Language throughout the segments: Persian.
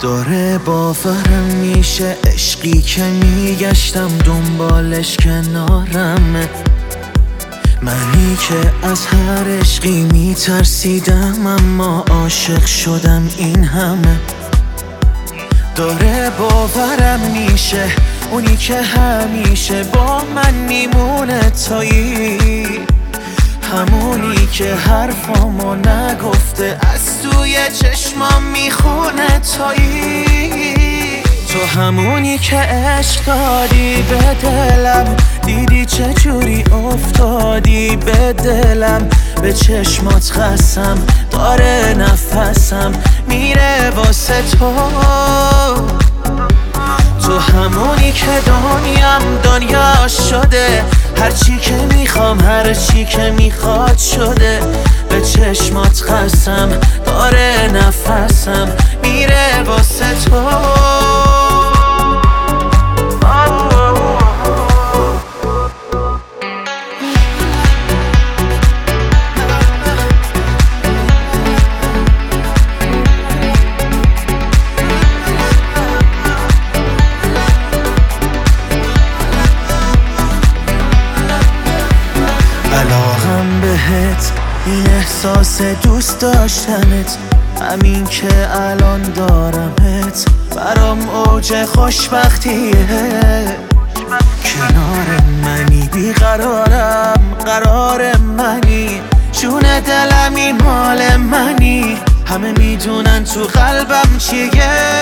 داره باورم میشه عشقی که میگشتم دنبالش کنارمه منی که از هر عشقی میترسیدم اما عاشق شدم این همه. داره باورم میشه اونی که همیشه با من میمونه تایی. همونی که حرفامو نگفته از توی چشمام می‌خونه تایی تو همونی که عشق دادی به دلم دیدی چه جوری افتادی به دلم. به چشمات خسم داره نفسم میره واسه تو. که دنیام دنیا شده. هرچی که می‌خوام هرچی که می‌خواد شده. به چشمات خسم داره نفسم. علاقم بهت این احساس دوست داشتنت. همین که الان دارمت برام اوج خوشبختیه. کنار منی بیقرارم قرار منی. جون دلم این مال منی. همه می‌دونن تو قلبم چیه.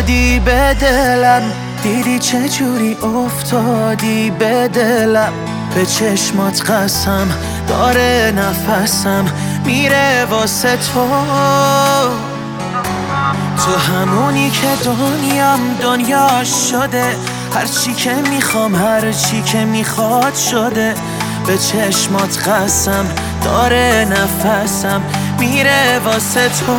دادی به دلم؟ دیدی چه جوری افتادی به دلم؟ به چشمات قسم داره نفسم میره واسه تو. تو همونی که دنیام دنیا شده. هرچی که می‌خوام هرچی که می‌خواد شده. به چشمات قسم داره نفسم میره واسه تو.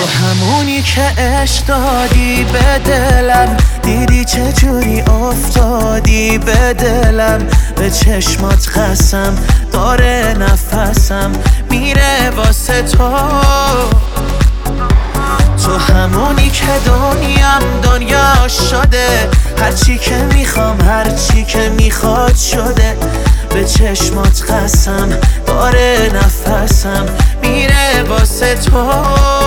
تو همونی که عشق دادی به دلم. دیدی چه جوری افتادی به دلم. به چشمات خسم داره نفسم. میره واسه تو. تو همونی که دنیام دنیا شده. هرچی که می‌خوام هرچی که می‌خواد شده. به چشمات قسم داره نفسم. میره واسه تو.